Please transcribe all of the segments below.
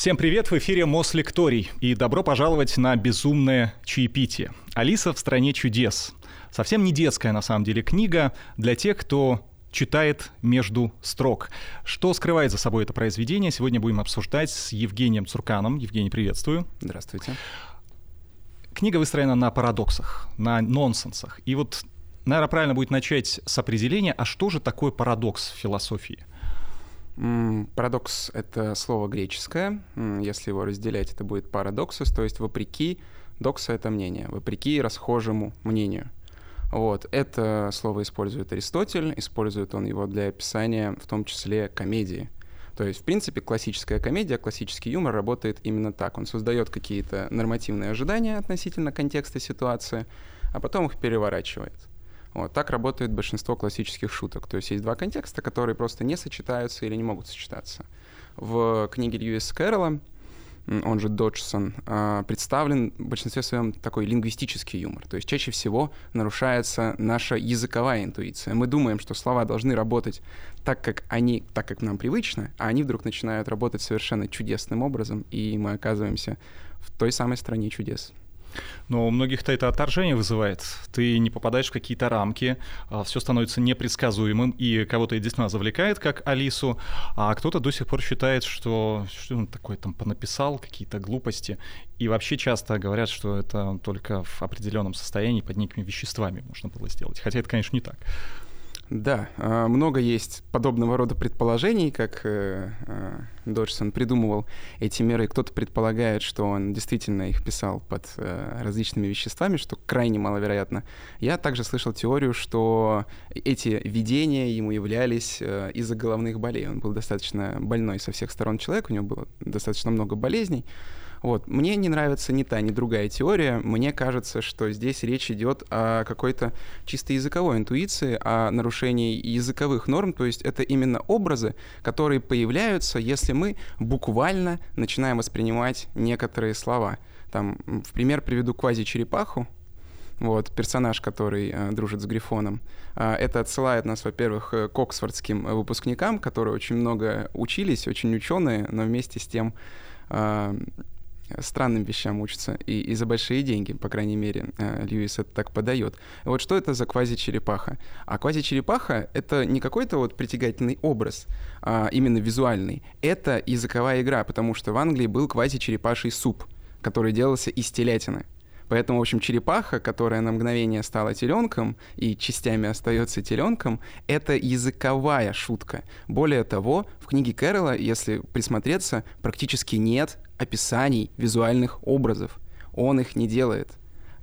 Всем привет, в эфире Мослекторий, и добро пожаловать на «Безумное чаепитие». «Алиса в стране чудес». Совсем не детская, на самом деле, книга для тех, кто читает между строк. Что скрывает за собой это произведение, сегодня будем обсуждать с Евгением Цурканом. Евгений, приветствую. Здравствуйте. Книга выстроена на парадоксах, на нонсенсах. И вот, наверное, правильно будет начать с определения, а что же такое парадокс в философии? Парадокс — это слово греческое. Если его разделять, это будет парадоксус, то есть вопреки, докса — это мнение, вопреки расхожему мнению. Вот. Это слово использует Аристотель, использует он его для описания в том числе комедии. То есть, в принципе, классическая комедия, классический юмор работает именно так. Он создает какие-то нормативные ожидания относительно контекста ситуации, а потом их переворачивает. Вот, так работает большинство классических шуток. То есть есть два контекста, которые просто не сочетаются или не могут сочетаться. В книге Льюиса Кэрролла, он же Доджсон, а, представлен в большинстве своем такой лингвистический юмор. То есть чаще всего нарушается наша языковая интуиция. Мы думаем, что слова должны работать так, как они, так, как нам привычно, а они вдруг начинают работать совершенно чудесным образом, и мы оказываемся в той самой стране чудес. Но у многих-то это отторжение вызывает. Ты не попадаешь в какие-то рамки, а, все становится непредсказуемым, и кого-то действительно завлекает, как Алису, а кто-то до сих пор считает, что что он такое там понаписал, какие-то глупости. И вообще часто говорят, что это только в определенном состоянии под некими веществами можно было сделать. Хотя это, конечно, не так. Да, а, много есть подобного рода предположений, как э, э, Доджсон придумывал эти меры. Кто-то предполагает, что он действительно их писал под э, различными веществами, что крайне маловероятно. Я также слышал теорию, что эти видения ему являлись из-за головных болей. Он был достаточно больной со всех сторон человек, у него было достаточно много болезней. Вот. Мне не нравится ни та, ни другая теория. Мне кажется, что здесь речь идет о какой-то чисто языковой интуиции, о нарушении языковых норм. То есть это именно образы, которые появляются, если мы буквально начинаем воспринимать некоторые слова. Там, в пример приведу квази-черепаху, вот, персонаж, который э, дружит с Грифоном. Э, это отсылает нас, во-первых, к оксфордским выпускникам, которые очень много учились, очень ученые, но вместе с тем э, странным вещам учатся и, и за большие деньги, по крайней мере, э, Льюис это так подает. Вот что это за квази-черепаха? А квази-черепаха — это не какой-то вот притягательный образ, а именно визуальный. Это языковая игра, потому что в Англии был квази-черепаший суп, который делался из телятины. Поэтому, в общем, черепаха, которая на мгновение стала теленком и частями остается теленком, это языковая шутка. Более того, в книге Кэрролла, если присмотреться, практически нет описаний визуальных образов. Он их не делает.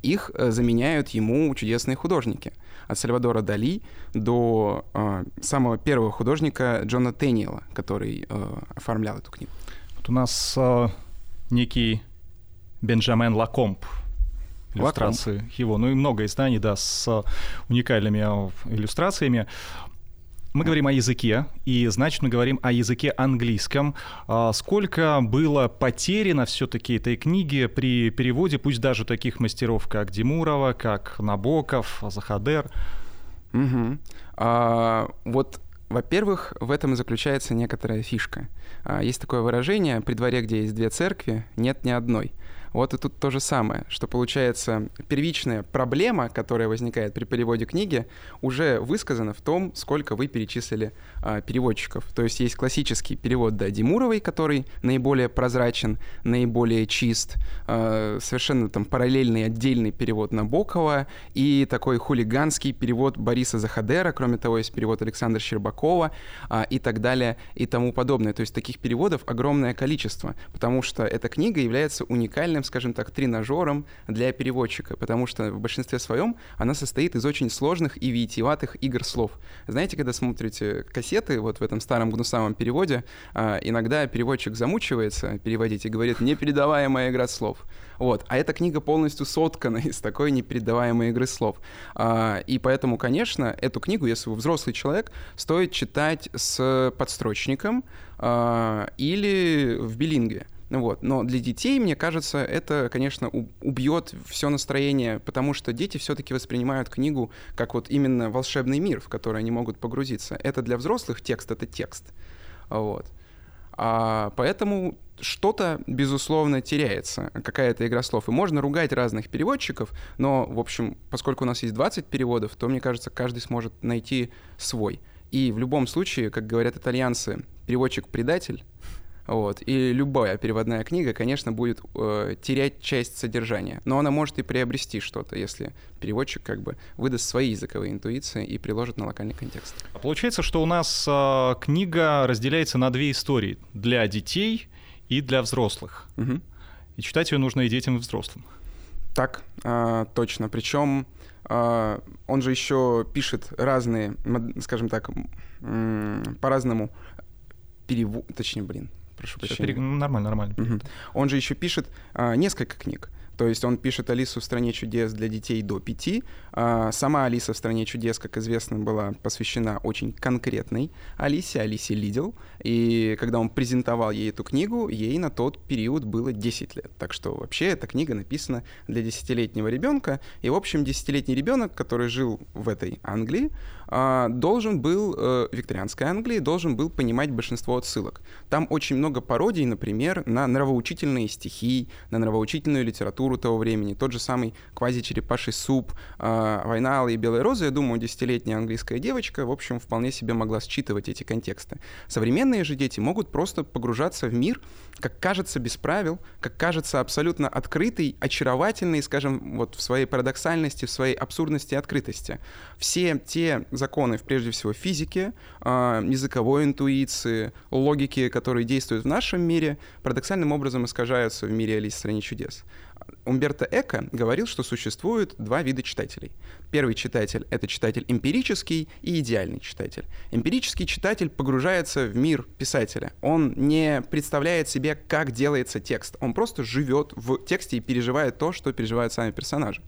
Их э, заменяют ему чудесные художники. От Сальвадора Дали до э, самого первого художника Джона Тенниела, который э, оформлял эту книгу. Вот у нас э, некий Бенджамен Лакомб иллюстрации Лаком. его. Ну и много изданий, да, с уникальными иллюстрациями. Мы говорим о языке, и значит, мы говорим о языке английском. А сколько было потеряно все-таки этой книги при переводе, пусть даже таких мастеров, как Димурова, как Набоков, Захадер? Угу. А, вот во-первых, в этом и заключается некоторая фишка. А, есть такое выражение «при дворе, где есть две церкви, нет ни одной». Вот и тут то же самое, что получается первичная проблема, которая возникает при переводе книги, уже высказана в том, сколько вы перечислили а, переводчиков. То есть есть классический перевод да, Димуровой, который наиболее прозрачен, наиболее чист, а, совершенно там параллельный отдельный перевод Набокова и такой хулиганский перевод Бориса Захадера, кроме того, есть перевод Александра Щербакова а, и так далее и тому подобное. То есть таких переводов огромное количество, потому что эта книга является уникальной идеальным, скажем так, тренажером для переводчика, потому что в большинстве своем она состоит из очень сложных и витиеватых игр слов. Знаете, когда смотрите кассеты вот в этом старом гнусавом переводе, а, иногда переводчик замучивается переводить и говорит «непередаваемая игра слов». Вот. А эта книга полностью соткана из такой непередаваемой игры слов. А, и поэтому, конечно, эту книгу, если вы взрослый человек, стоит читать с подстрочником а, или в билингве. Вот. Но для детей, мне кажется, это, конечно, убьет все настроение, потому что дети все-таки воспринимают книгу как вот именно волшебный мир, в который они могут погрузиться. Это для взрослых текст — это текст. Вот. А, поэтому что-то, безусловно, теряется, какая-то игра слов. И можно ругать разных переводчиков, но, в общем, поскольку у нас есть 20 переводов, то, мне кажется, каждый сможет найти свой. И в любом случае, как говорят итальянцы, переводчик-предатель, вот. И любая переводная книга, конечно, будет э, терять часть содержания. Но она может и приобрести что-то, если переводчик как бы выдаст свои языковые интуиции и приложит на локальный контекст. А получается, что у нас э, книга разделяется на две истории. Для детей и для взрослых. Угу. И читать ее нужно и детям, и взрослым. Так, э, точно. Причем э, он же еще пишет разные, скажем так, по-разному перевод, точнее, блин, прошу прощения. Пере... Нормально, нормально. Угу. Он же еще пишет а, несколько книг. То есть он пишет Алису в стране чудес для детей до пяти. А, сама Алиса в стране чудес, как известно, была посвящена очень конкретной Алисе, Алисе Лидл. И когда он презентовал ей эту книгу, ей на тот период было 10 лет. Так что вообще эта книга написана для десятилетнего ребенка. И, в общем, десятилетний ребенок, который жил в этой Англии, должен был, э, викторианской Англии, должен был понимать большинство отсылок. Там очень много пародий, например, на нравоучительные стихи, на нравоучительную литературу того времени. Тот же самый квази-черепаший суп, а, «Война Аллы и Белой Розы», я думаю, десятилетняя английская девочка, в общем, вполне себе могла считывать эти контексты. Современные же дети могут просто погружаться в мир, как кажется, без правил, как кажется, абсолютно открытый, очаровательный, скажем, вот в своей парадоксальности, в своей абсурдности и открытости. Все те законы, прежде всего, физики, а, языковой интуиции, логики, которые действуют в нашем мире, парадоксальным образом искажаются в мире Алисы в стране чудес. Умберто Эко говорил, что существует два вида читателей. Первый читатель — это читатель эмпирический и идеальный читатель. Эмпирический читатель погружается в мир писателя. Он не представляет себе, как делается текст. Он просто живет в тексте и переживает то, что переживают сами персонажи.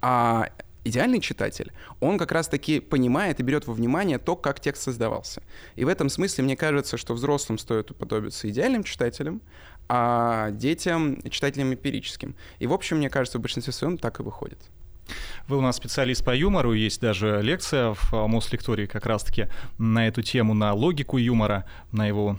А идеальный читатель, он как раз-таки понимает и берет во внимание то, как текст создавался. И в этом смысле мне кажется, что взрослым стоит уподобиться идеальным читателям, а детям — читателям эмпирическим. И, в общем, мне кажется, в большинстве своем так и выходит. Вы у нас специалист по юмору, есть даже лекция в Мослектории как раз-таки на эту тему, на логику юмора, на его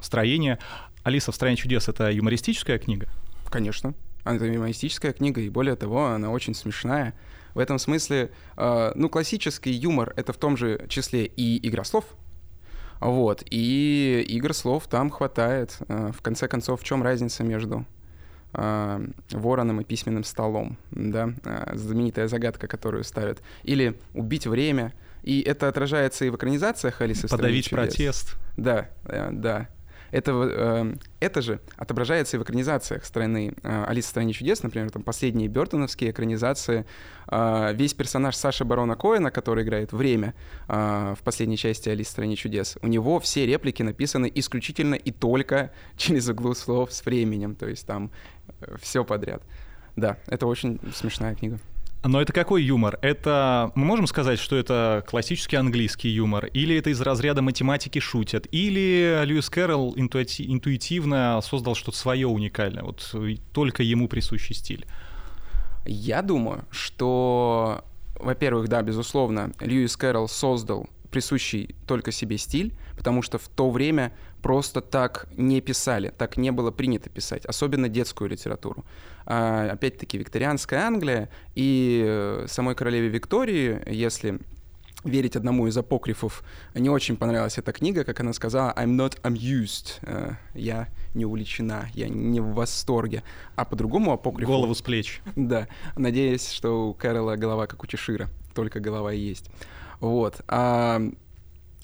строение. «Алиса в стране чудес» — это юмористическая книга? Конечно. Это юмористическая книга, и более того, она очень смешная. В этом смысле, э, ну, классический юмор — это в том же числе и игра слов, вот, и игр слов там хватает. Э, в конце концов, в чем разница между э, вороном и письменным столом, да, э, знаменитая загадка, которую ставят. Или убить время, и это отражается и в экранизациях Алисы Подавить протест. Да, да. Это, э, это же отображается и в экранизациях страны э, «Алиса в стране чудес», например, там последние бертоновские экранизации. Э, весь персонаж Саши Барона Коэна, который играет «Время» э, в последней части «Алисы в стране чудес», у него все реплики написаны исключительно и только через углу слов с временем, то есть там э, все подряд. Да, это очень смешная книга. Но это какой юмор? Это мы можем сказать, что это классический английский юмор, или это из разряда математики шутят, или Льюис Кэрролл интуити- интуитивно создал что-то свое уникальное, вот только ему присущий стиль? Я думаю, что, во-первых, да, безусловно, Льюис Кэрролл создал присущий только себе стиль, потому что в то время просто так не писали, так не было принято писать, особенно детскую литературу. А, опять-таки, викторианская Англия и э, самой королеве Виктории, если верить одному из апокрифов, не очень понравилась эта книга, как она сказала, I'm not amused, э, я не увлечена, я не в восторге. А по другому апокрифу... Голову с плеч. Да, надеюсь, что у Кэрола голова как у Чешира, только голова и есть. Вот. А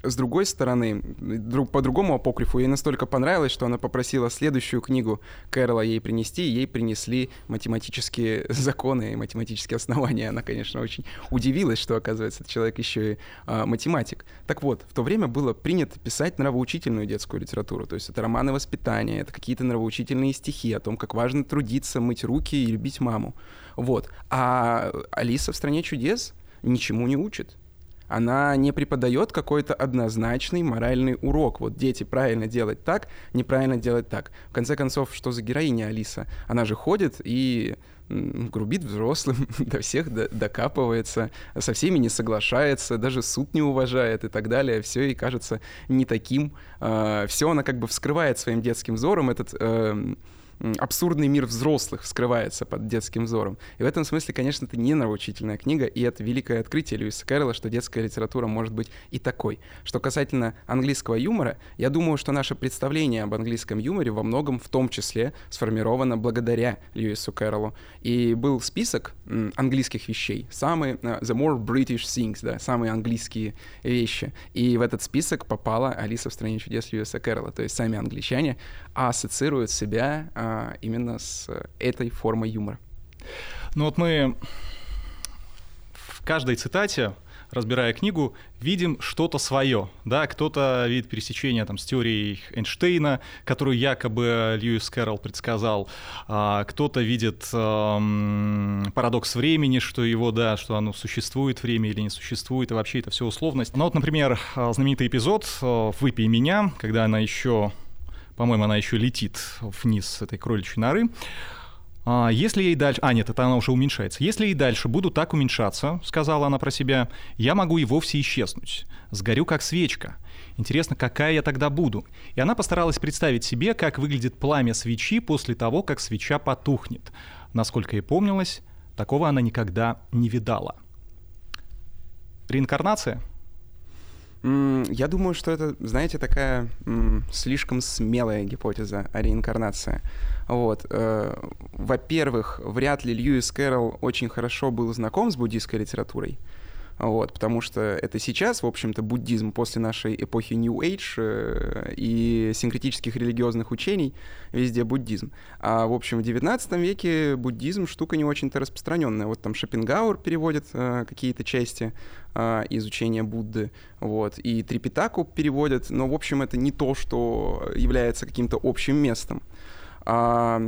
с другой стороны, друг, по другому апокрифу ей настолько понравилось, что она попросила следующую книгу Кэрола ей принести, и ей принесли математические законы и математические основания. Она, конечно, очень удивилась, что, оказывается, этот человек еще и а, математик. Так вот, в то время было принято писать нравоучительную детскую литературу, то есть это романы воспитания, это какие-то нравоучительные стихи о том, как важно трудиться, мыть руки и любить маму. Вот. А Алиса в «Стране чудес» ничему не учит она не преподает какой-то однозначный моральный урок. Вот дети правильно делать так, неправильно делать так. В конце концов, что за героиня Алиса? Она же ходит и грубит взрослым, до всех докапывается, со всеми не соглашается, даже суд не уважает и так далее. Все ей кажется не таким. А, Все она как бы вскрывает своим детским взором этот эм, абсурдный мир взрослых скрывается под детским взором. И в этом смысле, конечно, это не нравоучительная книга, и это великое открытие Льюиса Кэрролла, что детская литература может быть и такой. Что касательно английского юмора, я думаю, что наше представление об английском юморе во многом в том числе сформировано благодаря Льюису Кэрроллу. И был список английских вещей, самые uh, the more British things, да, самые английские вещи. И в этот список попала Алиса в стране чудес Льюиса Кэрролла. То есть сами англичане ассоциируют себя uh, а, именно с этой формой юмора. Ну вот мы в каждой цитате разбирая книгу, видим что-то свое. Да? Кто-то видит пересечение там, с теорией Эйнштейна, которую якобы Льюис Кэрролл предсказал. А, кто-то видит эм, парадокс времени, что его, да, что оно существует, время или не существует, и вообще это все условность. Ну вот, например, знаменитый эпизод «Выпей меня», когда она еще по-моему, она еще летит вниз с этой кроличьей норы. А, если ей дальше... А, нет, это она уже уменьшается. Если ей дальше буду так уменьшаться, сказала она про себя, я могу и вовсе исчезнуть. Сгорю как свечка. Интересно, какая я тогда буду? И она постаралась представить себе, как выглядит пламя свечи после того, как свеча потухнет. Насколько ей помнилось, такого она никогда не видала. Реинкарнация? Я думаю, что это, знаете, такая слишком смелая гипотеза о реинкарнации. Вот. Э, во-первых, вряд ли Льюис Кэрролл очень хорошо был знаком с буддийской литературой. Вот, потому что это сейчас, в общем-то, буддизм после нашей эпохи New Age э, и синкретических религиозных учений, везде буддизм. А, в общем, в 19 веке буддизм штука не очень-то распространенная. Вот там Шопенгауэр переводит э, какие-то части э, изучения Будды, вот, и Трипитаку переводят, но, в общем, это не то, что является каким-то общим местом. А,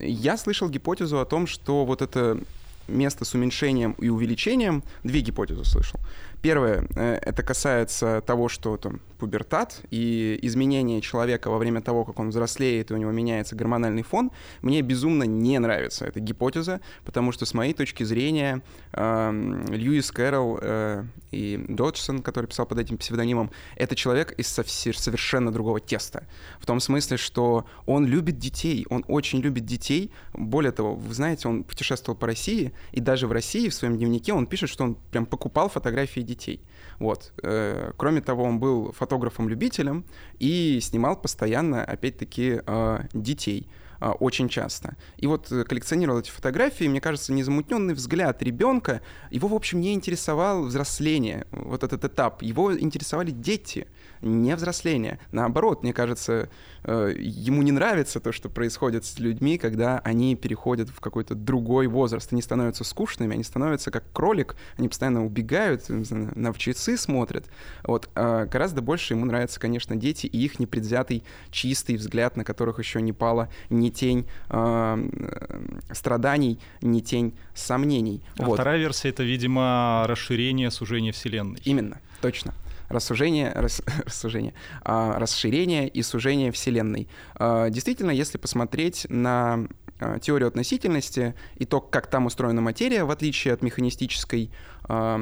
я слышал гипотезу о том, что вот это место с уменьшением и увеличением, две гипотезы слышал. Первое, э, это касается того, что там пубертат и изменение человека во время того, как он взрослеет, и у него меняется гормональный фон, мне безумно не нравится эта гипотеза, потому что с моей точки зрения э, Льюис Кэрролл э, и Доджсон, который писал под этим псевдонимом, это человек из совершенно другого теста. В том смысле, что он любит детей, он очень любит детей. Более того, вы знаете, он путешествовал по России, и даже в России в своем дневнике он пишет, что он прям покупал фотографии детей детей. Вот. Э, кроме того, он был фотографом-любителем и снимал постоянно, опять-таки, э, детей э, очень часто. И вот коллекционировал эти фотографии, мне кажется, незамутненный взгляд ребенка, его, в общем, не интересовал взросление, вот этот этап, его интересовали дети, не взросление. Наоборот, мне кажется, э, ему не нравится то, что происходит с людьми, когда они переходят в какой-то другой возраст. Они становятся скучными, они становятся как кролик, они постоянно убегают, на часы смотрят. Вот. А гораздо больше ему нравятся, конечно, дети и их непредвзятый, чистый взгляд, на которых еще не пала ни тень э, страданий, ни тень сомнений. А вот. вторая версия — это, видимо, расширение, сужение Вселенной. Именно, точно рассужение, рас, рассужение, а, расширение и сужение Вселенной. А, действительно, если посмотреть на а, теорию относительности и то, как там устроена материя, в отличие от механистической а,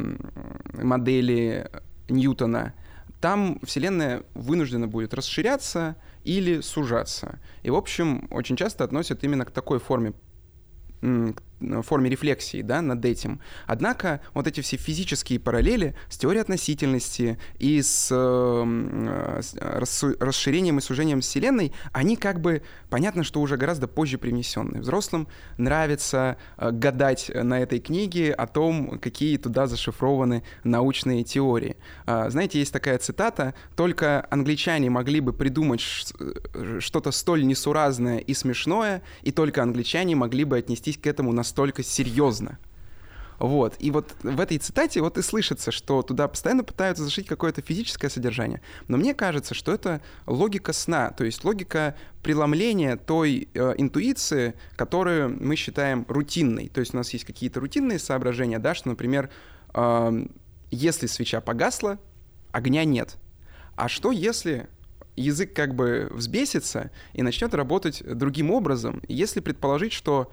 модели Ньютона, там Вселенная вынуждена будет расширяться или сужаться. И, в общем, очень часто относят именно к такой форме форме рефлексии да, над этим. Однако вот эти все физические параллели с теорией относительности и с, э, с расширением и сужением Вселенной, они как бы, понятно, что уже гораздо позже привнесенные. Взрослым нравится э, гадать на этой книге о том, какие туда зашифрованы научные теории. Э, знаете, есть такая цитата, только англичане могли бы придумать э, что-то столь несуразное и смешное, и только англичане могли бы отнестись к этому настолько настолько серьезно. Вот. И вот в этой цитате вот и слышится, что туда постоянно пытаются зашить какое-то физическое содержание. Но мне кажется, что это логика сна, то есть логика преломления той э, интуиции, которую мы считаем рутинной. То есть у нас есть какие-то рутинные соображения, да, что, например, э, если свеча погасла, огня нет. А что если язык как бы взбесится и начнет работать другим образом, если предположить, что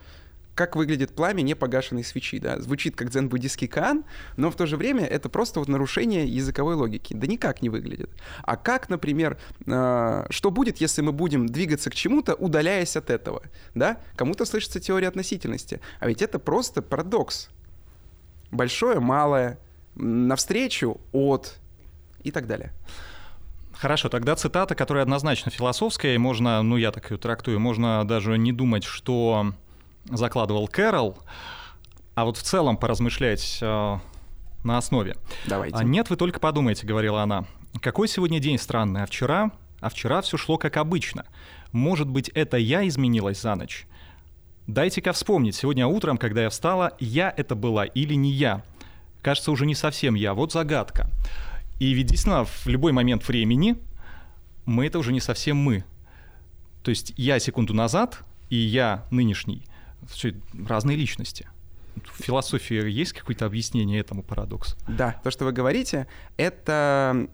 как выглядит пламя непогашенной свечи, да, звучит как дзен-буддийский каан, но в то же время это просто вот нарушение языковой логики, да никак не выглядит. А как, например, э, что будет, если мы будем двигаться к чему-то, удаляясь от этого, да? Кому-то слышится теория относительности, а ведь это просто парадокс. Большое, малое, навстречу, от и так далее. Хорошо, тогда цитата, которая однозначно философская, и можно, ну я так ее трактую, можно даже не думать, что закладывал Кэрол, а вот в целом поразмышлять э, на основе. Давайте. А нет, вы только подумайте, говорила она. Какой сегодня день странный, а вчера? А вчера все шло как обычно. Может быть, это я изменилась за ночь? Дайте-ка вспомнить, сегодня утром, когда я встала, я это была или не я? Кажется, уже не совсем я, вот загадка. И ведь действительно, в любой момент времени мы это уже не совсем мы. То есть я секунду назад и я нынешний разные личности. В философии есть какое-то объяснение этому парадоксу? Да, то, что вы говорите, это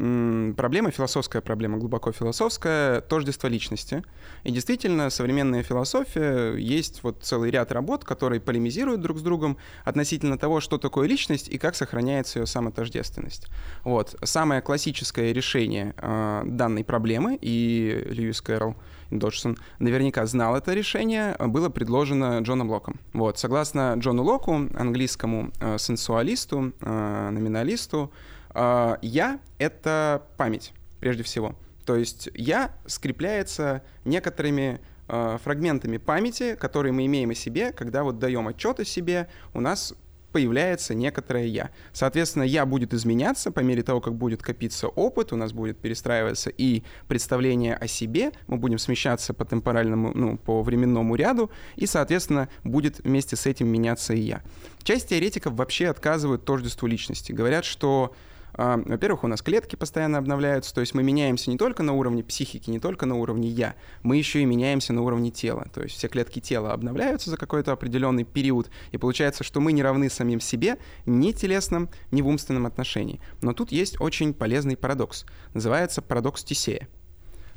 проблема, философская проблема, глубоко философская, тождество личности. И действительно, современная философия, есть вот целый ряд работ, которые полемизируют друг с другом относительно того, что такое личность и как сохраняется ее самотождественность. Вот. Самое классическое решение э, данной проблемы, и Льюис Кэрролл Доджсон наверняка знал это решение, было предложено Джоном Локом. Вот, согласно Джону Локу, английскому э, сенсуалисту, э, номиналисту, э, «я» — это память, прежде всего. То есть «я» скрепляется некоторыми э, фрагментами памяти, которые мы имеем о себе, когда вот даем отчет о себе, у нас появляется некоторое «я». Соответственно, «я» будет изменяться по мере того, как будет копиться опыт, у нас будет перестраиваться и представление о себе, мы будем смещаться по темпоральному, ну, по временному ряду, и, соответственно, будет вместе с этим меняться и «я». Часть теоретиков вообще отказывают тождеству личности. Говорят, что во-первых, у нас клетки постоянно обновляются, то есть мы меняемся не только на уровне психики, не только на уровне «я», мы еще и меняемся на уровне тела. То есть все клетки тела обновляются за какой-то определенный период, и получается, что мы не равны самим себе ни в телесном, ни в умственном отношении. Но тут есть очень полезный парадокс. Называется парадокс Тисея.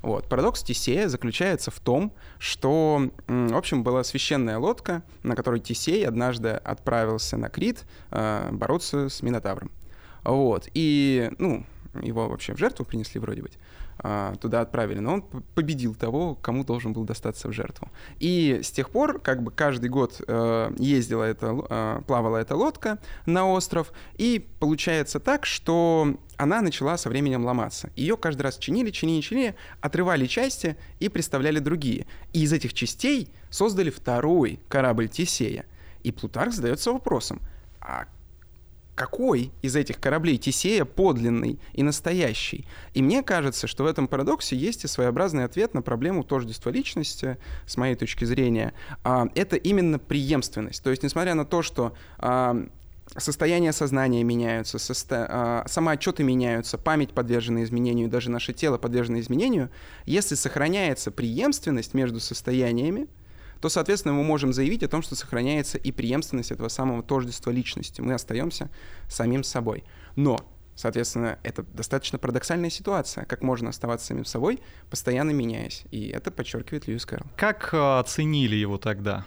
Вот. Парадокс Тисея заключается в том, что, в общем, была священная лодка, на которой Тисей однажды отправился на Крит э, бороться с Минотавром. Вот. И, ну, его вообще в жертву принесли вроде бы, а, туда отправили, но он победил того, кому должен был достаться в жертву. И с тех пор, как бы каждый год э, ездила эта, э, плавала эта лодка на остров, и получается так, что она начала со временем ломаться. Ее каждый раз чинили, чинили, чинили, отрывали части и представляли другие. И из этих частей создали второй корабль Тесея. И Плутарх задается вопросом, а какой из этих кораблей Тесея подлинный и настоящий. И мне кажется, что в этом парадоксе есть и своеобразный ответ на проблему тождества личности, с моей точки зрения. А, это именно преемственность. То есть, несмотря на то, что а, состояние сознания меняются, состо... А, самоотчеты меняются, память подвержена изменению, даже наше тело подвержено изменению, если сохраняется преемственность между состояниями, то, соответственно, мы можем заявить о том, что сохраняется и преемственность этого самого тождества личности. Мы остаемся самим собой. Но Соответственно, это достаточно парадоксальная ситуация. Как можно оставаться самим собой, постоянно меняясь. И это подчеркивает Льюис Кэрролл. Как э, оценили его тогда?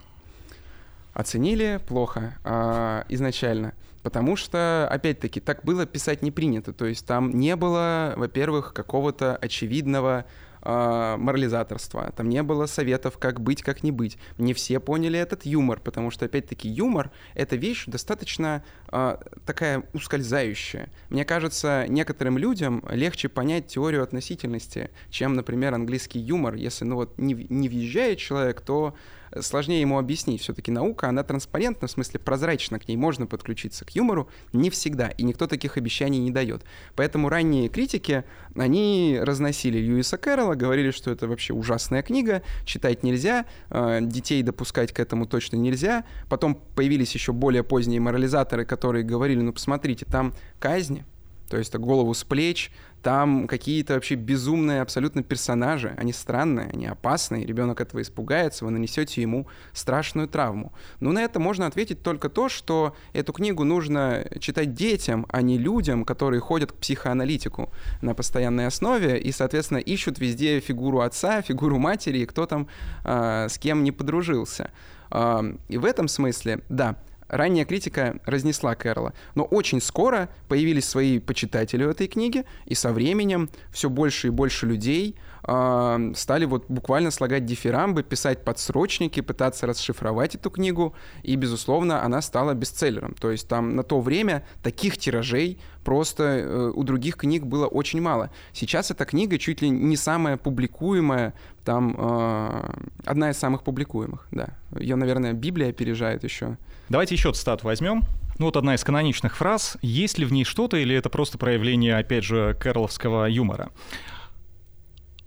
Оценили плохо э, изначально. Потому что, опять-таки, так было писать не принято. То есть там не было, во-первых, какого-то очевидного э, морализаторства, там не было советов, как быть, как не быть. Не все поняли этот юмор, потому что, опять-таки, юмор — это вещь достаточно э, такая ускользающая. Мне кажется, некоторым людям легче понять теорию относительности, чем, например, английский юмор. Если, ну вот, не, не въезжает человек, то сложнее ему объяснить. Все-таки наука, она транспарентна, в смысле прозрачна, к ней можно подключиться. К юмору не всегда, и никто таких обещаний не дает. Поэтому ранние критики, они разносили Льюиса Кэрролла, говорили, что это вообще ужасная книга, читать нельзя, э, детей допускать к этому точно нельзя. Потом появились еще более поздние морализаторы, которые говорили, ну посмотрите, там казни, то есть голову с плеч, там какие-то вообще безумные абсолютно персонажи, они странные, они опасные, ребенок этого испугается, вы нанесете ему страшную травму. Но на это можно ответить только то, что эту книгу нужно читать детям, а не людям, которые ходят к психоаналитику на постоянной основе и, соответственно, ищут везде фигуру отца, фигуру матери, и кто там э, с кем не подружился. Э, и в этом смысле, да, ранняя критика разнесла Кэрролла. Но очень скоро появились свои почитатели этой книги, и со временем все больше и больше людей э, стали вот буквально слагать дифирамбы, писать подсрочники, пытаться расшифровать эту книгу, и, безусловно, она стала бестселлером. То есть там на то время таких тиражей просто э, у других книг было очень мало. Сейчас эта книга чуть ли не самая публикуемая, там э, одна из самых публикуемых, да. Ее, наверное, Библия опережает еще. Давайте еще цитату возьмем. Ну вот одна из каноничных фраз. Есть ли в ней что-то или это просто проявление, опять же, кэрловского юмора?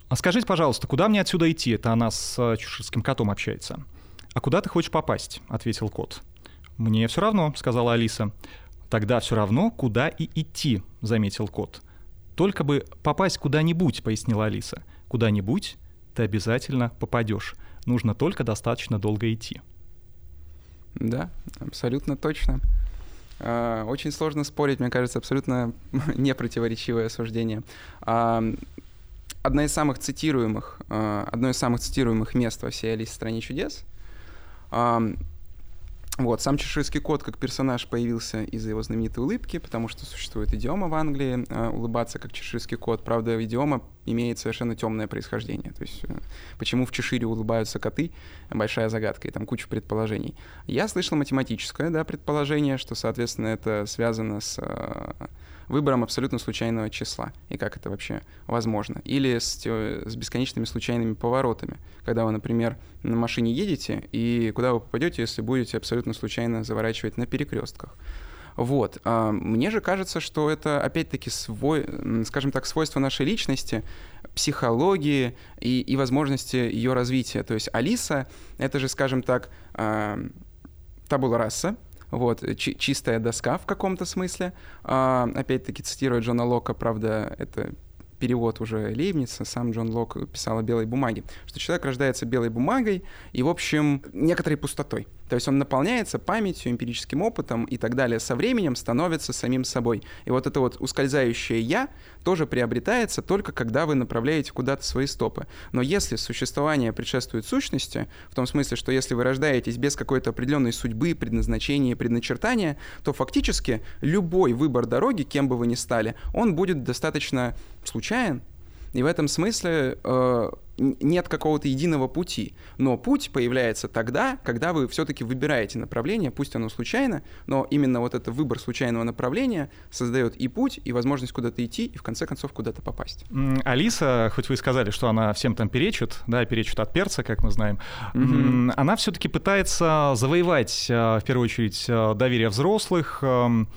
А скажите, пожалуйста, куда мне отсюда идти? Это она с э, чеширским котом общается. «А куда ты хочешь попасть?» — ответил кот. «Мне все равно», — сказала Алиса. «Тогда все равно, куда и идти», — заметил кот. «Только бы попасть куда-нибудь», — пояснила Алиса. «Куда-нибудь ты обязательно попадешь. Нужно только достаточно долго идти». Да, абсолютно точно. А, очень сложно спорить, мне кажется, абсолютно непротиворечивое суждение. А, одна из самых цитируемых, а, одно из самых цитируемых мест во всей Алисе в стране чудес вот, сам чеширский кот как персонаж появился из-за его знаменитой улыбки, потому что существует идиома в Англии э, улыбаться как чеширский кот. Правда, идиома имеет совершенно темное происхождение. То есть, э, почему в Чешире улыбаются коты, большая загадка, и там куча предположений. Я слышал математическое да, предположение, что, соответственно, это связано с э, выбором абсолютно случайного числа, и как это вообще возможно. Или с, с бесконечными случайными поворотами, когда вы, например, на машине едете, и куда вы попадете, если будете абсолютно случайно заворачивать на перекрестках. Вот. А, мне же кажется, что это, опять-таки, свой, скажем так, свойство нашей личности, психологии и, и возможности ее развития. То есть Алиса — это же, скажем так, а, табула раса, вот, чистая доска в каком-то смысле. А, опять-таки, цитируя Джона Лока, правда, это перевод уже Лейбница, сам Джон Лок писал о белой бумаге, что человек рождается белой бумагой и, в общем, некоторой пустотой. То есть он наполняется памятью, эмпирическим опытом и так далее. Со временем становится самим собой. И вот это вот ускользающее «я» тоже приобретается только когда вы направляете куда-то свои стопы. Но если существование предшествует сущности, в том смысле, что если вы рождаетесь без какой-то определенной судьбы, предназначения, предначертания, то фактически любой выбор дороги, кем бы вы ни стали, он будет достаточно случайен, и в этом смысле э, нет какого-то единого пути. Но путь появляется тогда, когда вы все-таки выбираете направление, пусть оно случайно, но именно вот этот выбор случайного направления создает и путь, и возможность куда-то идти, и в конце концов куда-то попасть. Алиса, хоть вы сказали, что она всем там перечит, да, перечит от перца, как мы знаем, mm-hmm. она все-таки пытается завоевать, э, в первую очередь, э, доверие взрослых, эм,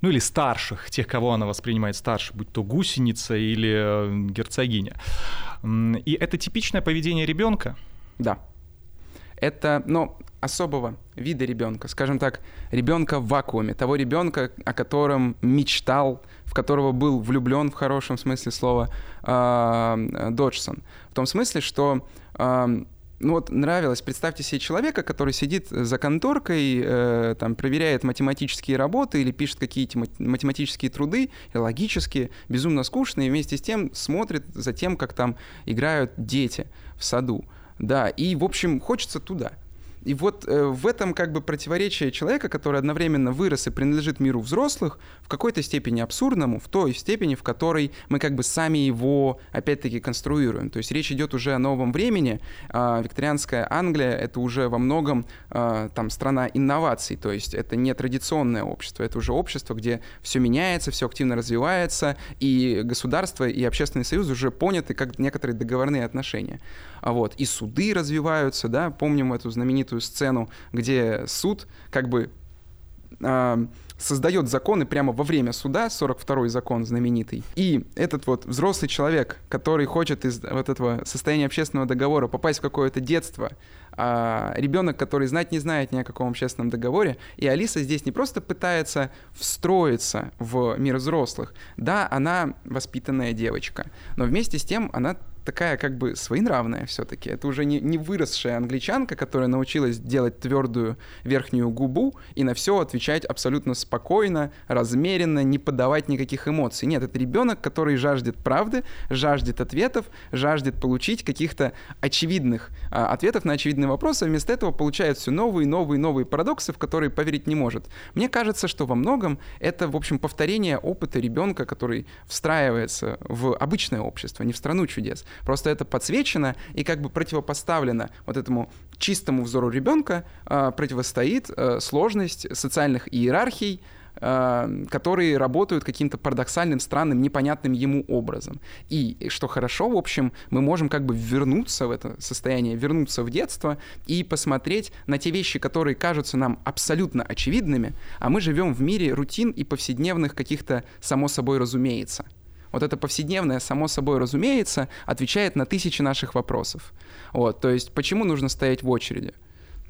ну или старших, тех, кого она воспринимает старше, будь то гусеница или э, герцогиня. И это типичное поведение ребенка? Да. Это, ну, особого вида ребенка, скажем так, ребенка в вакууме, того ребенка, о котором мечтал, в которого был влюблен в хорошем смысле слова э, Доджсон. В том смысле, что э, ну вот нравилось, представьте себе человека, который сидит за конторкой, э, там, проверяет математические работы или пишет какие-то математические труды, логические, безумно скучные, и вместе с тем смотрит за тем, как там играют дети в саду. Да, и, в общем, хочется туда. И вот э, в этом как бы противоречие человека, который одновременно вырос и принадлежит миру взрослых, в какой-то степени абсурдному, в той степени, в которой мы как бы сами его опять-таки конструируем. То есть речь идет уже о новом времени. Э, викторианская Англия — это уже во многом э, там страна инноваций, то есть это не традиционное общество, это уже общество, где все меняется, все активно развивается, и государство и общественный союз уже поняты как некоторые договорные отношения. А вот, и суды развиваются, да, помним эту знаменитую сцену, где суд как бы э, создает законы прямо во время суда, 42-й закон знаменитый. И этот вот взрослый человек, который хочет из вот этого состояния общественного договора попасть в какое-то детство, а ребенок, который знать не знает ни о каком общественном договоре, и Алиса здесь не просто пытается встроиться в мир взрослых, да, она воспитанная девочка, но вместе с тем она такая как бы своенравная все-таки. Это уже не, не выросшая англичанка, которая научилась делать твердую верхнюю губу и на все отвечать абсолютно спокойно, размеренно, не подавать никаких эмоций. Нет, это ребенок, который жаждет правды, жаждет ответов, жаждет получить каких-то очевидных а, ответов на очевидные вопросы, а вместо этого получает все новые, новые, новые парадоксы, в которые поверить не может. Мне кажется, что во многом это, в общем, повторение опыта ребенка, который встраивается в обычное общество, не в страну чудес. Просто это подсвечено и как бы противопоставлено вот этому чистому взору ребенка э, противостоит э, сложность социальных иерархий, э, которые работают каким-то парадоксальным, странным, непонятным ему образом. И что хорошо, в общем, мы можем как бы вернуться в это состояние, вернуться в детство и посмотреть на те вещи, которые кажутся нам абсолютно очевидными, а мы живем в мире рутин и повседневных каких-то само собой разумеется – вот это повседневное, само собой разумеется, отвечает на тысячи наших вопросов. Вот, то есть, почему нужно стоять в очереди?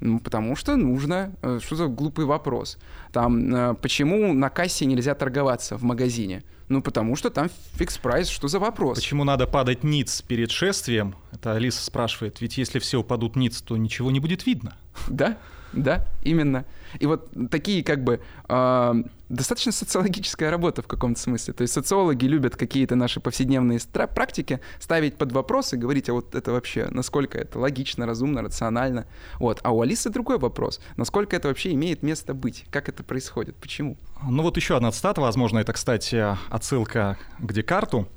Ну, потому что нужно. Э, что за глупый вопрос? Там, э, почему на кассе нельзя торговаться в магазине? Ну, потому что там фикс прайс. Что за вопрос? Почему надо падать ниц перед шествием? Это Алиса спрашивает. Ведь если все упадут ниц, то ничего не будет видно. Да, да, именно. И вот такие как бы э, достаточно социологическая работа в каком-то смысле. То есть социологи любят какие-то наши повседневные практики ставить под вопрос и говорить, а вот это вообще, насколько это логично, разумно, рационально. Вот. А у Алисы другой вопрос. Насколько это вообще имеет место быть? Как это происходит? Почему? Ну вот еще одна цитата, возможно, это, кстати, отсылка к Декарту.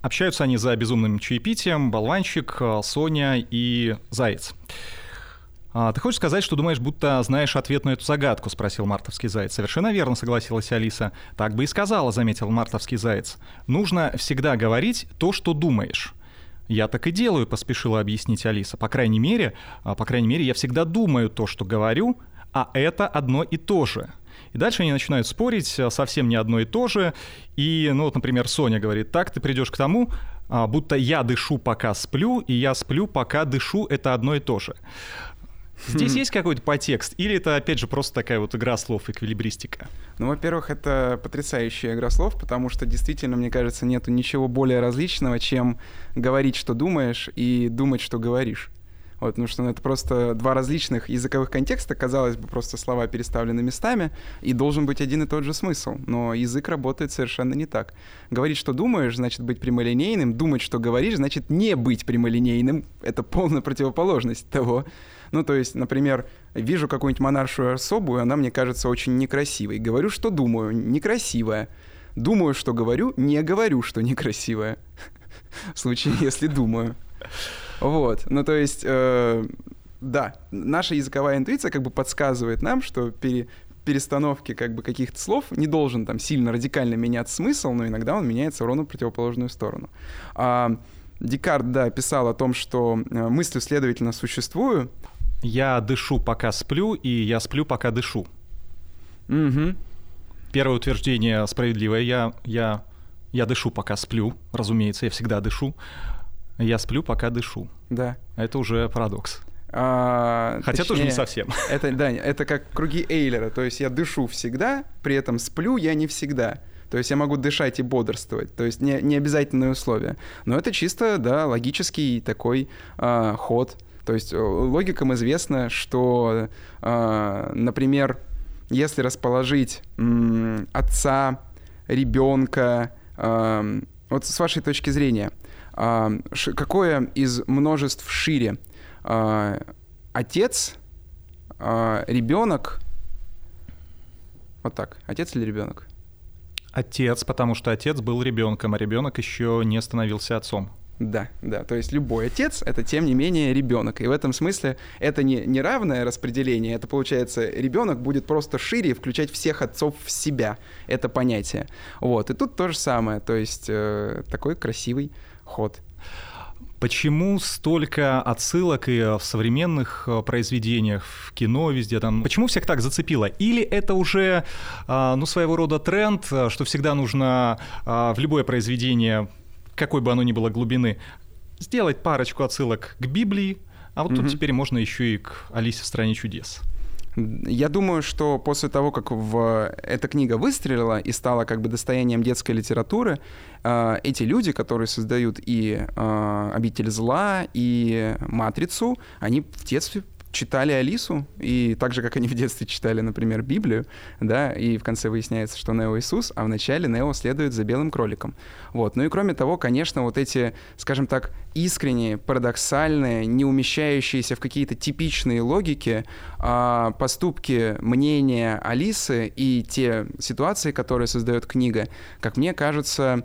Общаются они за безумным чаепитием, болванчик, Соня и Заяц. А, «Ты хочешь сказать, что думаешь, будто знаешь ответ на эту загадку?» — спросил мартовский заяц. «Совершенно верно», — согласилась Алиса. «Так бы и сказала», — заметил мартовский заяц. «Нужно всегда говорить то, что думаешь». «Я так и делаю», — поспешила объяснить Алиса. «По крайней мере, а, по крайней мере, я всегда думаю то, что говорю, а это одно и то же». И дальше они начинают спорить, а, совсем не одно и то же. И, ну вот, например, Соня говорит, так ты придешь к тому, будто я дышу, пока сплю, и я сплю, пока дышу, это одно и то же. Здесь есть какой-то подтекст? Или это, опять же, просто такая вот игра слов, эквилибристика? Ну, во-первых, это потрясающая игра слов, потому что действительно, мне кажется, нету ничего более различного, чем говорить, что думаешь, и думать, что говоришь. Вот, потому что ну, это просто два различных языковых контекста, казалось бы, просто слова переставлены местами, и должен быть один и тот же смысл. Но язык работает совершенно не так. Говорить, что думаешь, значит быть прямолинейным, думать, что говоришь, значит не быть прямолинейным. Это полная противоположность того, ну, то есть, например, вижу какую-нибудь монаршую особу, и она мне кажется очень некрасивой. Говорю, что думаю, некрасивая. Думаю, что говорю, не говорю, что некрасивая. В случае, если думаю. Вот. Ну, то есть, э, да, наша языковая интуиция как бы подсказывает нам, что пере, перестановки как бы каких-то слов не должен там сильно радикально менять смысл, но иногда он меняется ровно в противоположную сторону. А, Декарт, да, писал о том, что э, мыслью, следовательно, существую, я дышу, пока сплю, и я сплю, пока дышу. Угу. Первое утверждение справедливое. Я, я, я дышу, пока сплю. Разумеется, я всегда дышу. Я сплю, пока дышу. Да. Это уже парадокс. А, Хотя точнее, тоже не совсем. Это, да, это как круги Эйлера. То есть я дышу всегда, при этом сплю я не всегда. То есть я могу дышать и бодрствовать. То есть не, не обязательное условие. Но это чисто, да, логический такой а, ход. То есть э, логикам известно, что, э, например, если расположить отца, ребенка, э, вот с вашей точки зрения, какое из множеств шире? Отец, ребенок, вот так, отец или ребенок? Отец, потому что отец был ребенком, а ребенок еще не становился отцом. Да, да. То есть любой отец — это, тем не менее, ребенок. И в этом смысле это не неравное распределение. Это, получается, ребенок будет просто шире включать всех отцов в себя. Это понятие. Вот. И тут то же самое. То есть э, такой красивый ход. Почему столько отсылок и в современных э, произведениях, в кино везде там? Почему всех так зацепило? Или это уже, а, ну, своего рода тренд, э, что всегда нужно в любое произведение, какой бы оно ни было глубины, сделать парочку отсылок к Библии, а вот угу. тут теперь можно еще и к Алисе в стране чудес. Я думаю, что после того, как в... эта книга выстрелила и стала как бы достоянием детской литературы, э, эти люди, которые создают и э, «Обитель зла», и «Матрицу», они в детстве читали Алису, и так же, как они в детстве читали, например, Библию, да, и в конце выясняется, что Нео Иисус, а в начале Нео следует за белым кроликом. Вот. Ну и кроме того, конечно, вот эти, скажем так, искренние, парадоксальные, не умещающиеся в какие-то типичные логики а, поступки, мнения Алисы и те ситуации, которые создает книга, как мне кажется,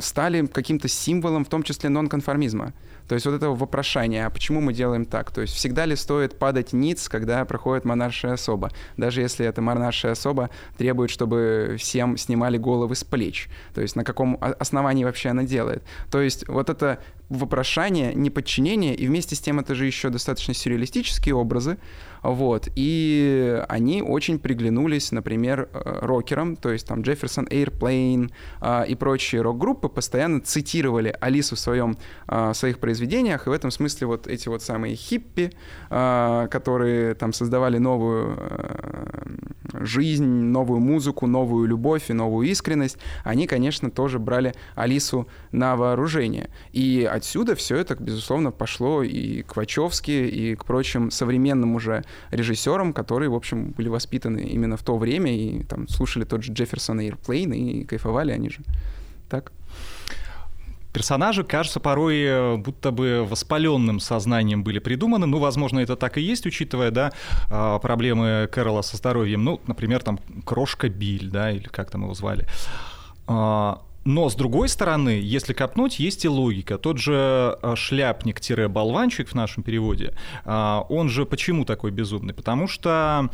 стали каким-то символом, в том числе нонконформизма. То есть вот это вопрошание, а почему мы делаем так? То есть всегда ли стоит падать ниц, когда проходит монаршая особа? Даже если эта монаршая особа требует, чтобы всем снимали головы с плеч. То есть на каком основании вообще она делает? То есть вот это вопрошание, неподчинение, и вместе с тем это же еще достаточно сюрреалистические образы, вот, и они очень приглянулись, например, э, рокерам, то есть там Jefferson Airplane а, и прочие рок-группы постоянно цитировали Алису в, своем, а, в своих произведениях, и в этом смысле вот эти вот самые хиппи, а, которые там создавали новую а, жизнь, новую музыку, новую любовь и новую искренность, они, конечно, тоже брали Алису на вооружение. И отсюда все это, безусловно, пошло и к Вачовски, и к прочим современным уже режиссерам, которые, в общем, были воспитаны именно в то время и там слушали тот же Джефферсон Airplane и кайфовали они же. Так? Персонажи, кажется, порой э, будто бы воспаленным сознанием были придуманы. Ну, возможно, это так и есть, учитывая, да, а, проблемы Кэрола со здоровьем. Ну, например, там Крошка Биль, да, или как там его звали. Но, с другой стороны, если копнуть, есть и логика. Тот же э, шляпник-болванчик в нашем переводе, а, он же почему такой безумный? Потому что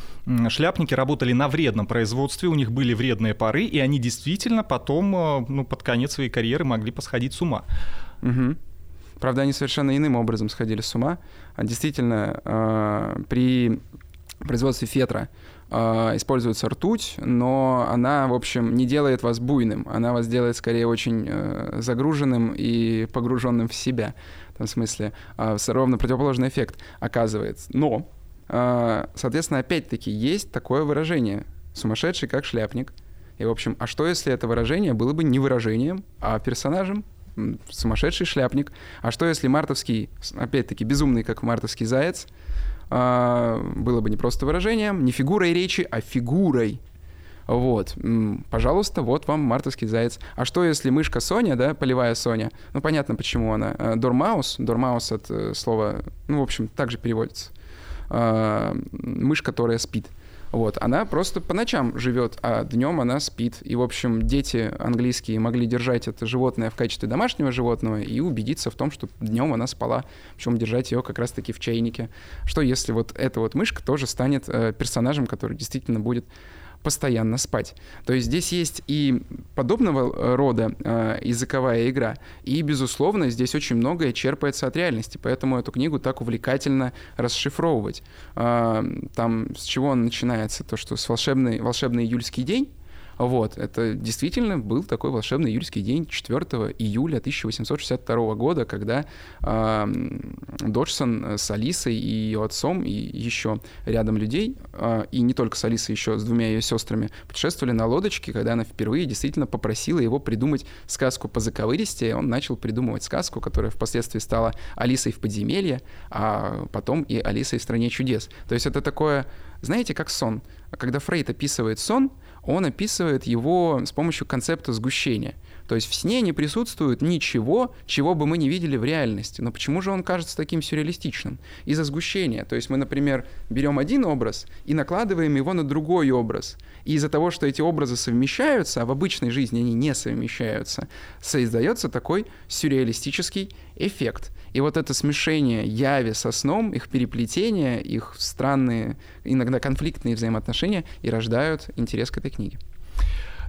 шляпники работали на вредном производстве, у них были вредные пары, и они действительно потом, э, ну, под конец своей карьеры могли посходить с ума. Угу. Правда, они совершенно иным образом сходили с ума. А действительно, э, при производстве фетра э, используется ртуть, но она, в общем, не делает вас буйным. Она вас делает скорее очень э, загруженным и погруженным в себя. В том смысле, э, ровно противоположный эффект оказывается. Но, э, соответственно, опять-таки есть такое выражение «сумасшедший как шляпник». И, в общем, а что, если это выражение было бы не выражением, а персонажем? Сумасшедший шляпник. А что, если мартовский, опять-таки, безумный, как мартовский заяц, а, было бы не просто выражением, не фигурой речи, а фигурой. Вот, пожалуйста, вот вам мартовский заяц. А что, если мышка Соня, да, полевая Соня? Ну, понятно, почему она. А, дормаус, дормаус от э, слова, ну, в общем, также переводится. А, мышь, которая спит. Вот, она просто по ночам живет, а днем она спит. И, в общем, дети английские могли держать это животное в качестве домашнего животного и убедиться в том, что днем она спала. Причем держать ее как раз-таки в чайнике. Что если вот эта вот мышка тоже станет э, персонажем, который действительно будет постоянно спать. То есть здесь есть и подобного э, рода э, языковая игра, и, безусловно, здесь очень многое черпается от реальности, поэтому эту книгу так увлекательно расшифровывать. Э, там с чего он начинается? То, что с волшебный, волшебный июльский день, вот, это действительно был такой волшебный июльский день 4 июля 1862 года, когда э, Доджсон с Алисой и ее отцом, и еще рядом людей, э, и не только с Алисой, еще с двумя ее сестрами, путешествовали на лодочке, когда она впервые действительно попросила его придумать сказку по заковыристе, он начал придумывать сказку, которая впоследствии стала Алисой в подземелье, а потом и Алисой в стране чудес. То есть это такое, знаете, как сон. Когда Фрейд описывает сон, он описывает его с помощью концепта сгущения. То есть в сне не присутствует ничего, чего бы мы не видели в реальности. Но почему же он кажется таким сюрреалистичным? Из-за сгущения. То есть мы, например, берем один образ и накладываем его на другой образ. И из-за того, что эти образы совмещаются, а в обычной жизни они не совмещаются, создается такой сюрреалистический эффект. И вот это смешение яви со сном, их переплетение, их странные, иногда конфликтные взаимоотношения и рождают интерес к этой книге.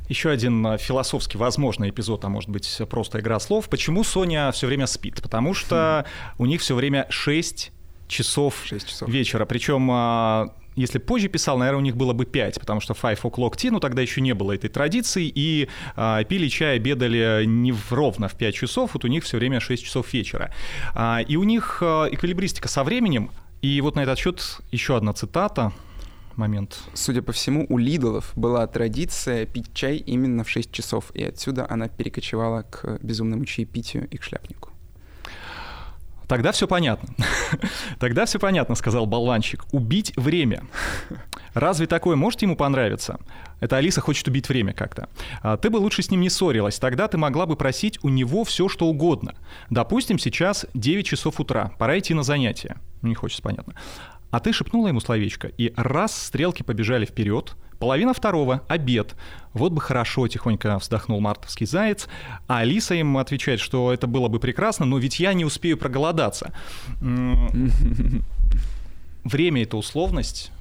Еще один а, философски возможный эпизод, а может быть просто игра слов. Почему Соня все время спит? Потому что у них все время 6 часов, 6 часов. вечера. Причем а, если позже писал, наверное, у них было бы 5, потому что five o'clock tea, ну тогда еще не было этой традиции, и а, пили чай, обедали не в, ровно в 5 часов, вот у них все время 6 часов вечера. А, и у них а, эквилибристика со временем, и вот на этот счет еще одна цитата, момент. Судя по всему, у Лидолов была традиция пить чай именно в 6 часов, и отсюда она перекочевала к безумному чаепитию и к шляпнику. Тогда все понятно. Тогда все понятно, сказал болванчик. Убить время. Разве такое может ему понравиться? Это Алиса хочет убить время как-то. А ты бы лучше с ним не ссорилась, тогда ты могла бы просить у него все, что угодно. Допустим, сейчас 9 часов утра, пора идти на занятия. Не хочется, понятно. А ты шепнула ему словечко, и раз стрелки побежали вперед, половина второго, обед. Вот бы хорошо, тихонько вздохнул мартовский заяц. А Алиса им отвечает, что это было бы прекрасно, но ведь я не успею проголодаться. Время — это условность?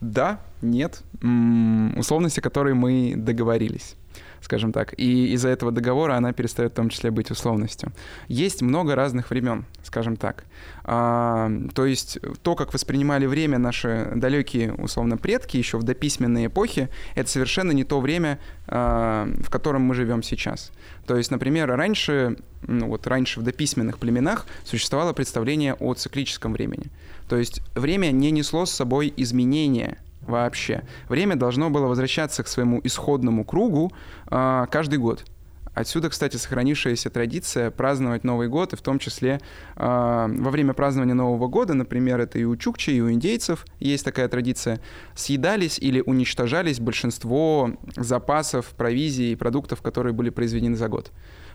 Да, нет. Условности, которые мы договорились скажем так. И из-за этого договора она перестает в том числе быть условностью. Есть много разных времен, скажем так. А, то есть то, как воспринимали время наши далекие, условно, предки еще в дописьменной эпохе, это совершенно не то время, а, в котором мы живем сейчас. То есть, например, раньше, ну вот раньше в дописьменных племенах существовало представление о циклическом времени. То есть время не несло с собой изменения вообще. Время должно было возвращаться к своему исходному кругу э, каждый год. Отсюда, кстати, сохранившаяся традиция праздновать Новый год, и в том числе э, во время празднования Нового года, например, это и у чукчи, и у индейцев есть такая традиция, съедались или уничтожались большинство запасов провизии и продуктов, которые были произведены за год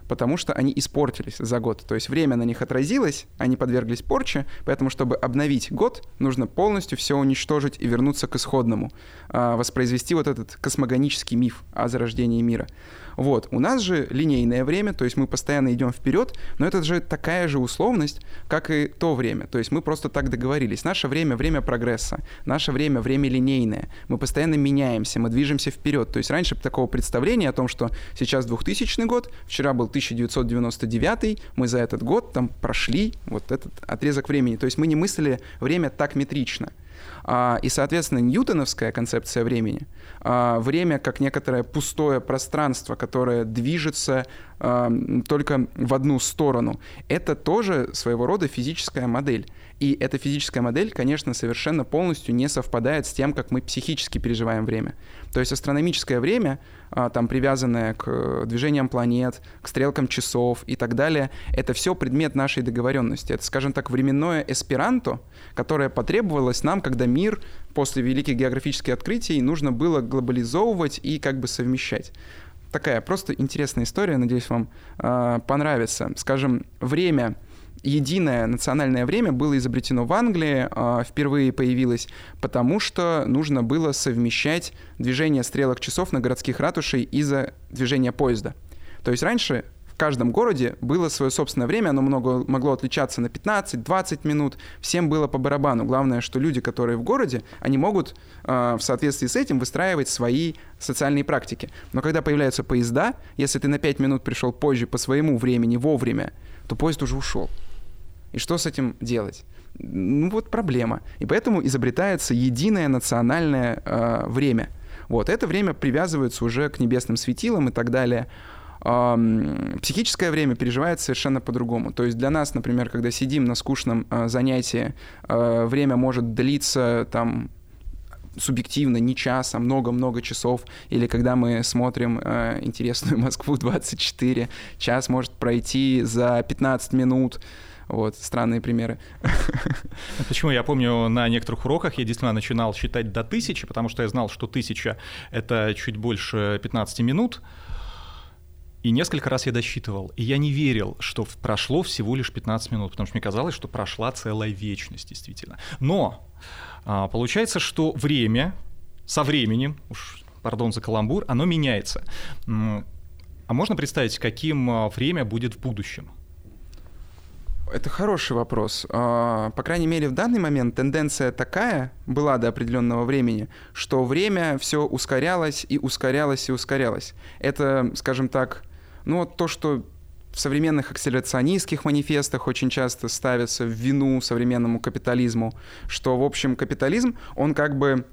потому что они испортились за год. То есть время на них отразилось, они подверглись порче, поэтому, чтобы обновить год, нужно полностью все уничтожить и вернуться к исходному, а, воспроизвести вот этот космогонический миф о зарождении мира. Вот. У нас же линейное время, то есть мы постоянно идем вперед, но это же такая же условность, как и то время. То есть мы просто так договорились. Наше время — время прогресса. Наше время — время линейное. Мы постоянно меняемся, мы движемся вперед. То есть раньше такого представления о том, что сейчас 2000 год, вчера был 1999, мы за этот год там прошли вот этот отрезок времени. То есть мы не мыслили время так метрично. А, и, соответственно, ньютоновская концепция времени, а, время как некоторое пустое пространство, которое движется а, только в одну сторону, это тоже своего рода физическая модель. И эта физическая модель, конечно, совершенно полностью не совпадает с тем, как мы психически переживаем время. То есть астрономическое время, а, там привязанное к э, движениям планет, к стрелкам часов и так далее, это все предмет нашей договоренности. Это, скажем так, временное эсперанто, которое потребовалось нам, когда мир после великих географических открытий нужно было глобализовывать и как бы совмещать такая просто интересная история, надеюсь, вам э, понравится. Скажем, время единое национальное время было изобретено в Англии, а, впервые появилось, потому что нужно было совмещать движение стрелок часов на городских ратушей из-за движения поезда. То есть раньше в каждом городе было свое собственное время, оно много, могло отличаться на 15-20 минут, всем было по барабану. Главное, что люди, которые в городе, они могут э, в соответствии с этим выстраивать свои социальные практики. Но когда появляются поезда, если ты на 5 минут пришел позже по своему времени, вовремя, то поезд уже ушел. И что с этим делать? Ну вот проблема. И поэтому изобретается единое национальное э, время. Вот это время привязывается уже к небесным светилам и так далее. Э, психическое время переживается совершенно по-другому. То есть для нас, например, когда сидим на скучном э, занятии, э, время может длиться там субъективно, не час, а много-много часов, или когда мы смотрим э, интересную Москву-24, час может пройти за 15 минут, вот, странные примеры. Почему? Я помню, на некоторых уроках я действительно начинал считать до тысячи, потому что я знал, что тысяча — это чуть больше 15 минут, и несколько раз я досчитывал, и я не верил, что прошло всего лишь 15 минут, потому что мне казалось, что прошла целая вечность, действительно. Но а, получается, что время со временем, уж пардон за каламбур, оно меняется. А можно представить, каким а, время будет в будущем? Это хороший вопрос. А, по крайней мере, в данный момент тенденция такая была до определенного времени, что время все ускорялось и ускорялось и ускорялось. Это, скажем так, ну, то, что в современных акселерационистских манифестах очень часто ставится в вину современному капитализму, что, в общем, капитализм, он как бы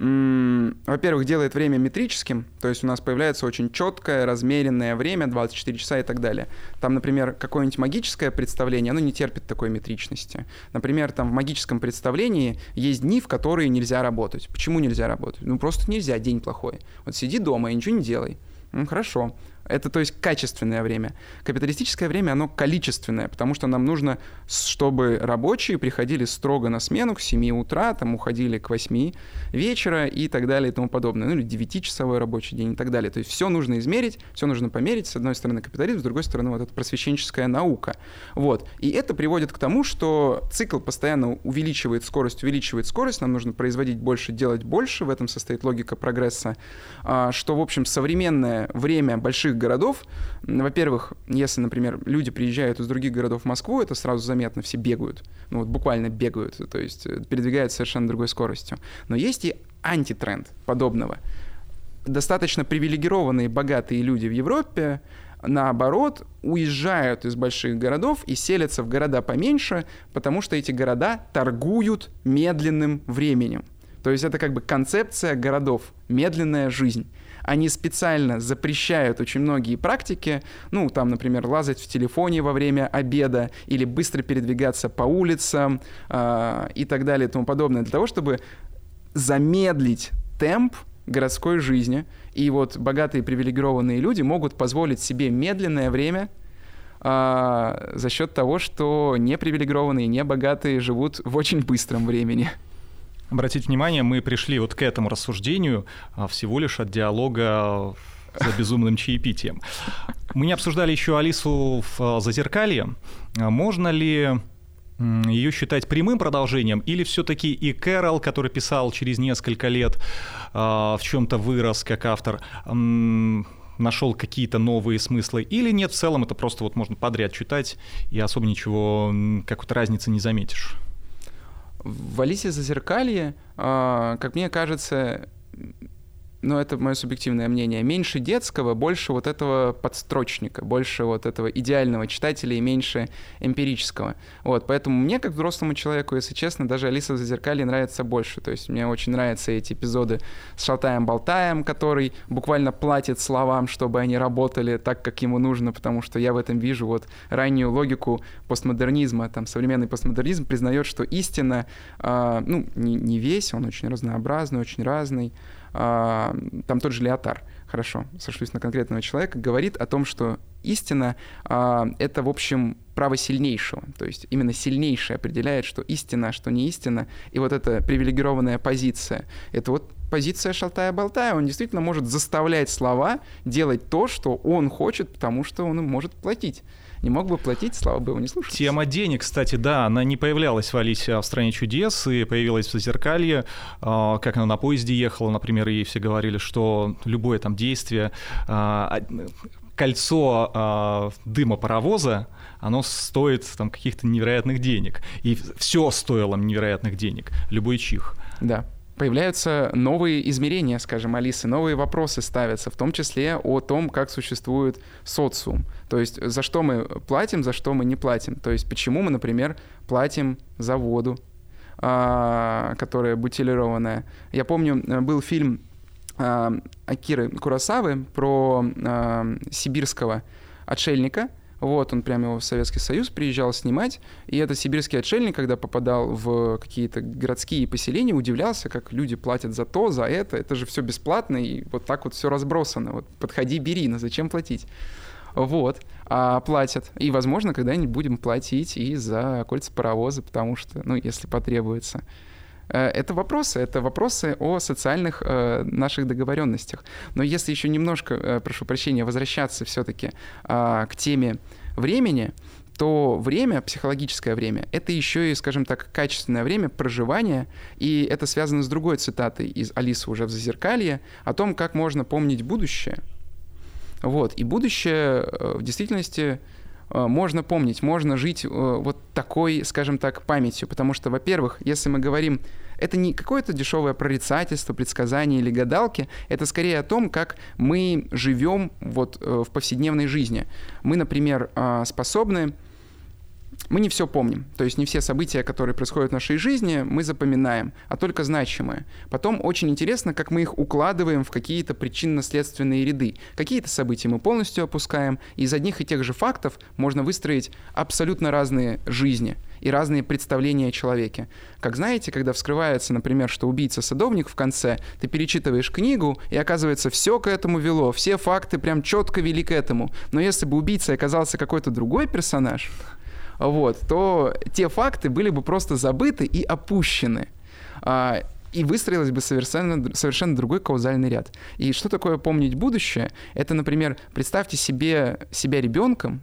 во-первых, делает время метрическим, то есть у нас появляется очень четкое, размеренное время, 24 часа и так далее. Там, например, какое-нибудь магическое представление, оно не терпит такой метричности. Например, там в магическом представлении есть дни, в которые нельзя работать. Почему нельзя работать? Ну, просто нельзя, день плохой. Вот сиди дома и ничего не делай. Ну, хорошо. Это, то есть, качественное время. Капиталистическое время, оно количественное, потому что нам нужно, чтобы рабочие приходили строго на смену к 7 утра, там уходили к 8 вечера и так далее и тому подобное. Ну или 9-часовой рабочий день и так далее. То есть все нужно измерить, все нужно померить. С одной стороны капитализм, с другой стороны вот эта просвещенческая наука. Вот. И это приводит к тому, что цикл постоянно увеличивает скорость, увеличивает скорость, нам нужно производить больше, делать больше, в этом состоит логика прогресса, а, что, в общем, современное время больших городов, во-первых, если, например, люди приезжают из других городов в Москву, это сразу заметно, все бегают, ну вот буквально бегают, то есть э, передвигаются совершенно другой скоростью. Но есть и антитренд подобного. Достаточно привилегированные, богатые люди в Европе, наоборот, уезжают из больших городов и селятся в города поменьше, потому что эти города торгуют медленным временем. То есть это как бы концепция городов, медленная жизнь они специально запрещают очень многие практики, ну, там, например, лазать в телефоне во время обеда или быстро передвигаться по улицам э, и так далее и тому подобное, для того, чтобы замедлить темп городской жизни. И вот богатые привилегированные люди могут позволить себе медленное время а, за счет того, что непривилегированные, небогатые живут в очень быстром времени. Обратите внимание, мы пришли вот к этому рассуждению а, всего лишь от диалога за безумным чаепитием. Мы не обсуждали еще Алису в а, «Зазеркалье». А можно ли ее считать прямым продолжением, или все-таки и Кэрол, который писал через несколько лет, в чем-то вырос как автор, нашел какие-то новые смыслы, или нет, в целом это просто вот можно подряд читать, и особо ничего, какой-то разницы не заметишь? В Алисе Зазеркалье, а, как мне кажется, но это мое субъективное мнение, меньше детского, больше вот этого подстрочника, больше вот этого идеального читателя и меньше эмпирического. Вот, поэтому мне, как взрослому человеку, если честно, даже Алиса в Зазеркалье нравится больше. То есть мне очень нравятся эти эпизоды с Шалтаем-Болтаем, который буквально платит словам, чтобы они работали так, как ему нужно, потому что я в этом вижу вот раннюю логику постмодернизма. Там современный постмодернизм признает, что истина, э, ну, не, не весь, он очень разнообразный, очень разный, там тот же Леотар, хорошо, сошлюсь на конкретного человека, говорит о том, что истина а, — это, в общем, право сильнейшего. То есть именно сильнейший определяет, что истина, а что не истина. И вот эта привилегированная позиция — это вот позиция шалтая-болтая. Он действительно может заставлять слова делать то, что он хочет, потому что он им может платить не мог бы платить, слава богу, не слушать. Тема денег, кстати, да, она не появлялась в Алисе а в «Стране чудес» и появилась в «Зазеркалье», а, как она на поезде ехала, например, и все говорили, что любое там действие, а, кольцо дыма паровоза, оно стоит там каких-то невероятных денег. И все стоило невероятных денег, любой чих. Да появляются новые измерения, скажем, Алисы, новые вопросы ставятся, в том числе о том, как существует социум. То есть за что мы платим, за что мы не платим. То есть почему мы, например, платим за воду, а, которая бутилированная. Я помню, э, был фильм а, Акиры Курасавы про а, сибирского отшельника, вот, он прямо его в Советский Союз приезжал снимать, и этот сибирский отшельник, когда попадал в какие-то городские поселения, удивлялся, как люди платят за то, за это, это же все бесплатно, и вот так вот все разбросано. Вот подходи, бери, но зачем платить? Вот, а платят. И, возможно, когда-нибудь будем платить и за кольца паровоза, потому что, ну, если потребуется. Э, это вопросы, это вопросы о социальных э, наших договоренностях. Но если еще немножко, э, прошу прощения, возвращаться все-таки э, а, к теме времени, то время, психологическое время, это еще и, скажем так, качественное время проживания, и это связано с другой цитатой из Алисы уже в «Зазеркалье» о том, как можно помнить будущее. Вот, и будущее э, в действительности э, можно помнить, можно жить э, вот такой, скажем так, памятью. Потому что, во-первых, если мы говорим это не какое-то дешевое прорицательство, предсказание или гадалки, это скорее о том, как мы живем вот в повседневной жизни. Мы, например, способны мы не все помним. То есть не все события, которые происходят в нашей жизни, мы запоминаем, а только значимые. Потом очень интересно, как мы их укладываем в какие-то причинно-следственные ряды. Какие-то события мы полностью опускаем, и из одних и тех же фактов можно выстроить абсолютно разные жизни и разные представления о человеке. Как знаете, когда вскрывается, например, что убийца-садовник в конце, ты перечитываешь книгу, и оказывается, все к этому вело, все факты прям четко вели к этому. Но если бы убийцей оказался какой-то другой персонаж, вот, то те факты были бы просто забыты и опущены. А, и выстроилось бы совершенно, совершенно другой каузальный ряд. И что такое помнить будущее? Это, например, представьте себе себя ребенком,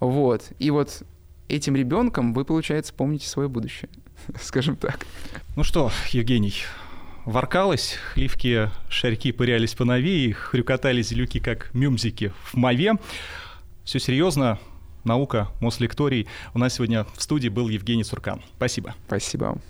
вот, и вот этим ребенком вы, получается, помните свое будущее, скажем так. Ну что, Евгений, воркалось, хливки, шарьки пырялись по нове, и хрюкотали зелюки, как мюмзики в мове. Все серьезно, наука, Мослекторий. У нас сегодня в студии был Евгений Суркан. Спасибо. Спасибо вам.